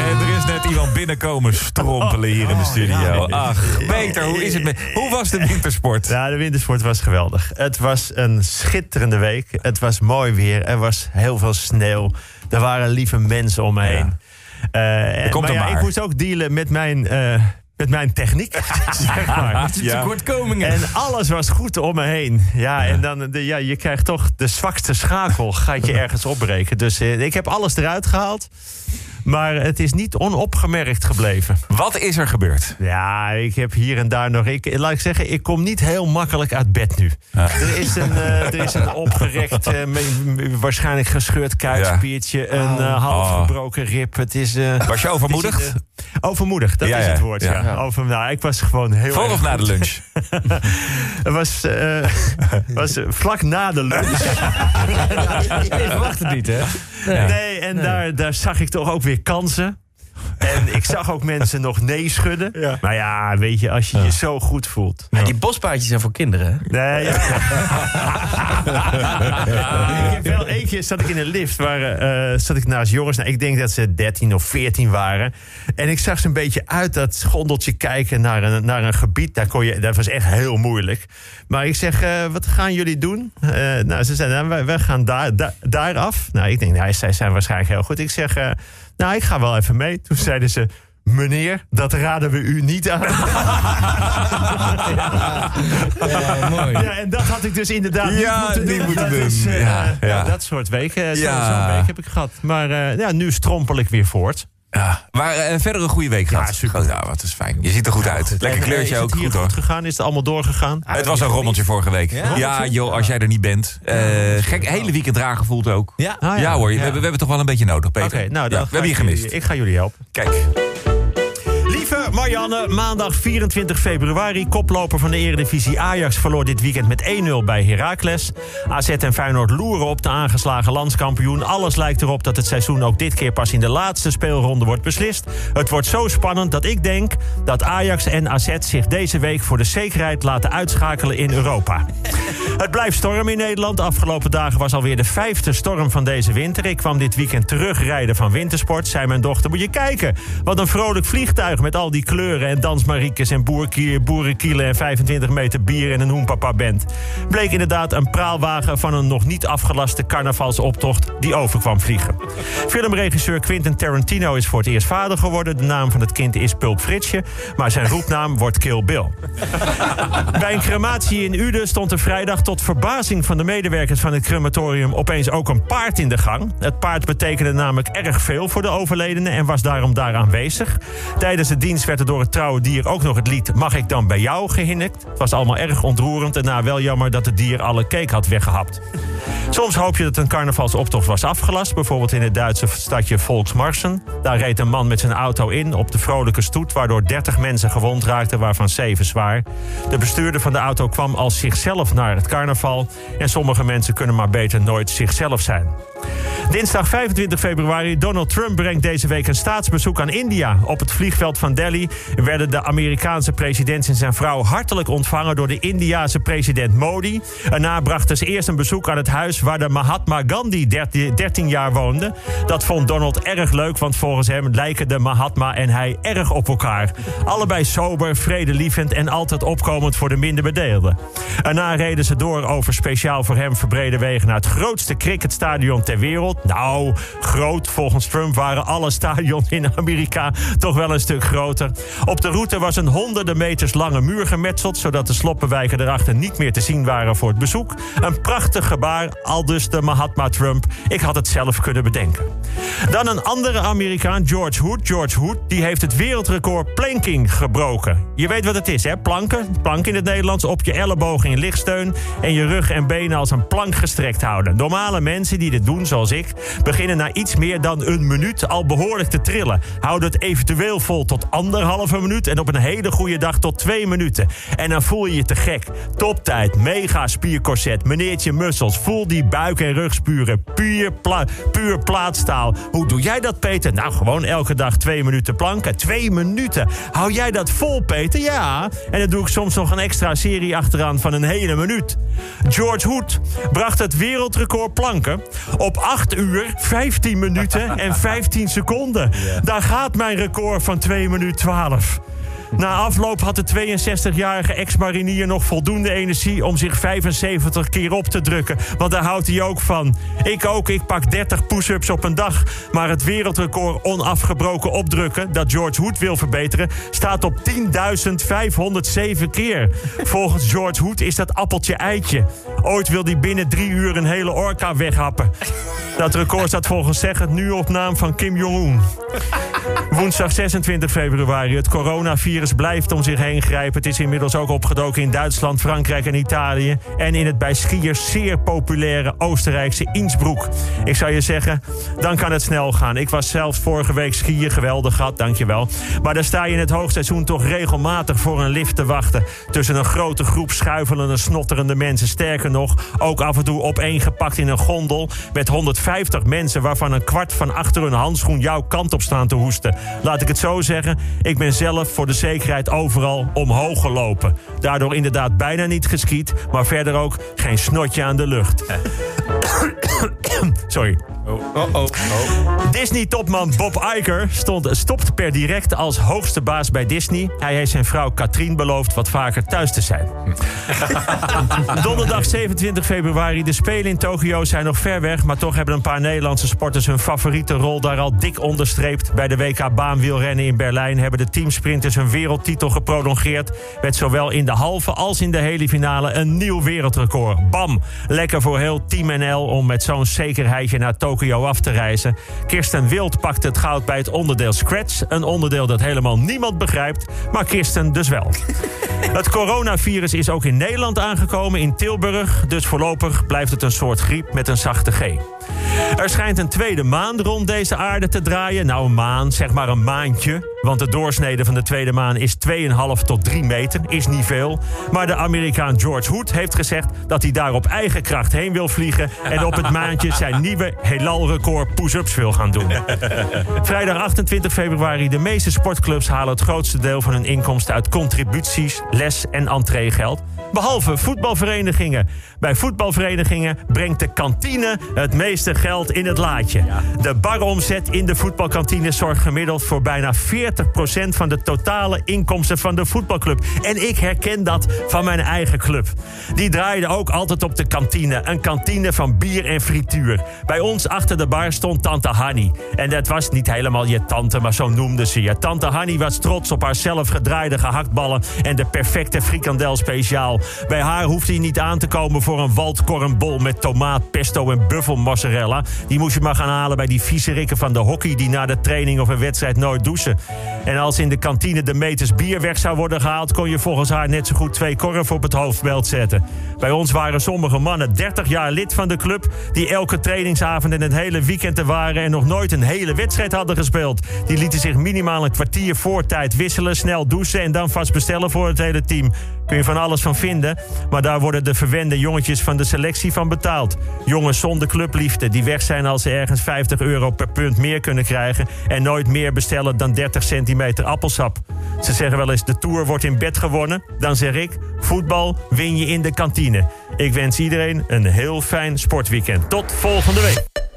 En er is net iemand binnenkomen strompelen hier in de studio. Ach, Peter, hoe is het met... Hoe was de wintersport? Ja, de wintersport was geweldig. Het was een schitterende week. Het was mooi weer. Er was heel veel sneeuw. Er waren lieve mensen om me heen. Maar ik moest ook dealen met mijn, met mijn techniek. zeg maar. Ja. Tekortkomingen. En alles was goed om me heen. Ja, en dan, de, ja, je krijgt toch de zwakste schakel, gaat je ergens opbreken. Dus eh, ik heb alles eruit gehaald. Maar het is niet onopgemerkt gebleven. Wat is er gebeurd? Ja, ik heb hier en daar nog. Ik, laat ik zeggen, ik kom niet heel makkelijk uit bed nu. Er, is een, eh, er is een opgerekt, eh, waarschijnlijk gescheurd kuitspiertje, een eh, half Oh. gebroken rib. Het is, eh, Was je overmoedigd? is, eh, overmoedig, dat Ja, is het woord. Ja. ja. Over, nou, ik was gewoon heel. Voor of na de lunch? Het was, eh, was eh, vlak na de lunch. Ik verwacht het niet, hè? Nee, en Daar, daar zag ik toch ook weer kansen. En ik zag ook mensen nog nee schudden. Maar ja, weet je, als je je zo goed voelt. Ja, die bospaardjes zijn voor kinderen? Nee, ja. ik heb wel één keer zat ik in een lift waar eh, zat ik naast jongens. Nou, ik denk dat ze 13 of 14 waren. En ik zag ze een beetje uit dat gondeltje kijken naar een, naar een gebied. Daar kon je, dat was echt heel moeilijk. Maar ik zeg, eh, wat gaan jullie doen? Eh, nou, ze zeiden, nou, wij, wij gaan daar, daar, daar af. Nou, ik denk, nou, zij zijn waarschijnlijk heel goed. Ik zeg, eh, nou, ik ga wel even mee. Toen zeiden ze. Meneer, dat raden we u niet aan. Ja, mooi. Ja, en dat had ik dus inderdaad Ja, niet moeten niet doen. moeten eh, Ja, dat soort weken. Zo'n week heb ik gehad. Maar eh, ja, nu strompel ik weer voort. Ja. Maar eh, verder een goede week gehad. super. Goed, nou, wat is fijn. Je ziet er goed uit. Lekker eh, kleurtje is ook. het Goed goed gegaan? Is het allemaal doorgegaan? Het was een rommeltje vorige week. Ja, joh, als jij er niet bent. Eh, gek, hele weekend raar gevoeld ook. Ja. Ah, Ja, hoor, we, hebben, we hebben toch wel een beetje nodig, Oké, Peter. nou, Ja, dan we hebben je gemist. Ik ga jullie helpen. Kijk. Maandag 24 februari. Koploper van de Eredivisie Ajax verloor dit weekend met 1-0 bij Heracles. AZ en Feyenoord loeren op de aangeslagen landskampioen. Alles lijkt erop dat het seizoen ook dit keer pas in de laatste speelronde wordt beslist. Het wordt zo spannend dat ik denk dat Ajax en AZ zich deze week voor de zekerheid laten uitschakelen in Europa. Het blijft storm in Nederland. Afgelopen dagen was alweer de vijfde storm van deze winter. Ik kwam dit weekend terugrijden van wintersport. Zei mijn dochter, moet je kijken. Wat een vrolijk vliegtuig met al die kleuren... en dansmariekes en boerkier, boerenkielen en 25 meter bier en een hoenpapa band. Bleek inderdaad een praalwagen van een nog niet afgelaste carnavalsoptocht... die over kwam vliegen. Filmregisseur Quentin Tarantino is voor het eerst vader geworden. De naam van het kind is Pulp Fritsje, maar zijn roepnaam wordt Kill Bill. Bij een crematie in Uden stond er vrijdag tot verbazing van de medewerkers van het crematorium opeens ook een paard in de gang. Het paard betekende namelijk erg veel voor de overledene en was daarom daar aanwezig. Tijdens de dienst werd er door het trouwe dier ook nog het lied Mag ik dan bij jou gehinnikt. Het was allemaal erg ontroerend en na wel jammer dat het dier alle cake had weggehapt. Soms hoop je dat een carnavalsoptocht was afgelast. Bijvoorbeeld in het Duitse stadje Volksmarsen. Daar reed een man met zijn auto in op de vrolijke stoet... waardoor 30 mensen gewond raakten, waarvan 7 zwaar. De bestuurder van de auto kwam als zichzelf naar het carnaval... en sommige mensen kunnen maar beter nooit zichzelf zijn. Dinsdag 25 februari. Donald Trump brengt deze week een staatsbezoek aan India. Op het vliegveld van Delhi werden de Amerikaanse president en zijn vrouw hartelijk ontvangen door de Indiase president Modi. Daarna brachten ze eerst een bezoek aan het huis waar de Mahatma Gandhi 13 13 jaar woonde. Dat vond Donald erg leuk, want volgens hem lijken de Mahatma en hij erg op elkaar. Allebei sober, vredelievend en altijd opkomend voor de minder bedeelden. Daarna reden ze door over speciaal voor hem verbrede wegen naar het grootste cricketstadion ter wereld. Nou, groot. Volgens Trump waren alle stadions in Amerika toch wel een stuk groter. Op de route was een honderden meters lange muur gemetseld, zodat de sloppenwijken erachter niet meer te zien waren voor het bezoek. Een prachtig gebaar, al dus de Mahatma Trump. Ik had het zelf kunnen bedenken. Dan een andere Amerikaan, George Hood. George Hood die heeft het wereldrecord planking gebroken. Je weet wat het is, hè? Planken. Plank in het Nederlands. Op je ellebogen in lichtsteun. En je rug en benen als een plank gestrekt houden. Normale mensen die dit doen, zoals ik, beginnen na iets meer dan een minuut al behoorlijk te trillen. Houden het eventueel vol tot anderhalve minuut. En op een hele goede dag tot twee minuten. En dan voel je je te gek. Toptijd, mega spiercorset, meneertje mussels. Voel die buik- en rugspieren. Puur, puur plaatstaal. Hoe doe jij dat, Peter? Nou, gewoon elke dag twee minuten planken. Twee minuten. Hou jij dat vol, Peter? Ja. En dan doe ik soms nog een extra serie achteraan van een hele minuut. George Hood bracht het wereldrecord planken op 8 uur, 15 minuten en 15 seconden. Daar gaat mijn record van 2 minuten 12. Na afloop had de 62-jarige ex-marinier nog voldoende energie om zich 75 keer op te drukken. Want daar houdt hij ook van. Ik ook, ik pak 30 push-ups op een dag. Maar het wereldrecord onafgebroken opdrukken, dat George Hood wil verbeteren, staat op 10.507 keer. Volgens George Hood is dat appeltje eitje. Ooit wil hij binnen drie uur een hele orka weghappen. Dat record staat volgens zeggen nu op naam van Kim Jong-un. Woensdag 26 februari. Het coronavirus blijft om zich heen grijpen. Het is inmiddels ook opgedoken in Duitsland, Frankrijk en Italië. En in het bij skiers zeer populaire Oostenrijkse Innsbruck. Ik zou je zeggen, dan kan het snel gaan. Ik was zelfs vorige week skiën, geweldig gehad, dankjewel. Maar daar sta je in het hoogseizoen toch regelmatig voor een lift te wachten. Tussen een grote groep schuivelende, snotterende mensen. Sterker nog, ook af en toe opeengepakt in een gondel... met 150 mensen waarvan een kwart van achter hun handschoen jouw kant op staan te hoesten. Laat ik het zo zeggen, ik ben zelf voor de zekerheid overal omhoog gelopen. Daardoor inderdaad bijna niet geskiet, maar verder ook geen snotje aan de lucht. Sorry. Disney-topman Bob Iger stond, stopt per direct als hoogste baas bij Disney. Hij heeft zijn vrouw Katrien beloofd wat vaker thuis te zijn. Donderdag 27 februari. De Spelen in Tokio zijn nog ver weg... maar toch hebben een paar Nederlandse sporters hun favoriete rol... daar al dik onderstreept. Bij de WK baanwielrennen in Berlijn... hebben de teamsprinters hun wereldtitel geprolongeerd... met zowel in de halve als in de hele finale een nieuw wereldrecord. Bam! Lekker voor heel Team NL om met zo'n zekerheidje naar Tokio af te reizen. Kirsten Wild pakte het goud bij het onderdeel Scratch. Een onderdeel dat helemaal niemand begrijpt, maar Kirsten dus wel. Het coronavirus is ook in Nederland aangekomen, in Tilburg. Dus voorlopig blijft het een soort griep met een zachte G. Er schijnt een tweede maan rond deze aarde te draaien. Nou, een maan, zeg maar een maandje. Want de doorsnede van de tweede maan is 2,5 tot 3 meter. Is niet veel. Maar de Amerikaan George Hood heeft gezegd dat hij daar op eigen kracht heen wil vliegen. En op het maandje zijn nieuwe heelal-record push-ups wil gaan doen. Vrijdag 28 februari. De meeste sportclubs halen het grootste deel van hun inkomsten uit contributies, les en entreegeld. Behalve voetbalverenigingen. Bij voetbalverenigingen brengt de kantine het meeste geld in het laadje. De baromzet in de voetbalkantine zorgt gemiddeld voor bijna 40% van de totale inkomsten van de voetbalclub. En ik herken dat van mijn eigen club. Die draaide ook altijd op de kantine. Een kantine van bier en frituur. Bij ons achter de bar stond tante Hanny. En dat was niet helemaal je tante, maar zo noemde ze je. Tante Hanny was trots op haar zelf gedraaide gehaktballen en de perfecte frikandel speciaal. Bij haar hoeft hij niet aan te komen voor een waldkornbol met tomaat, pesto en buffelmozzarella. Die moest je maar gaan halen bij die vieze rikken van de hockey die na de training of een wedstrijd nooit douchen. En als in de kantine de meters bier weg zou worden gehaald, kon je volgens haar net zo goed twee korven op het hoofdbelt zetten. Bij ons waren sommige mannen 30 jaar lid van de club die elke trainingsavond en het hele weekend er waren en nog nooit een hele wedstrijd hadden gespeeld. Die lieten zich minimaal een kwartier voor tijd wisselen, snel douchen en dan vast bestellen voor het hele team. Kun je van alles van vinden, maar daar worden de verwende jongetjes van de selectie van betaald. Jongens zonder clubliefde die weg zijn als ze ergens 50 euro per punt meer kunnen krijgen en nooit meer bestellen dan 30 centimeter appelsap. Ze zeggen wel eens de Tour wordt in bed gewonnen. Dan zeg ik, voetbal win je in de kantine. Ik wens iedereen een heel fijn sportweekend. Tot volgende week.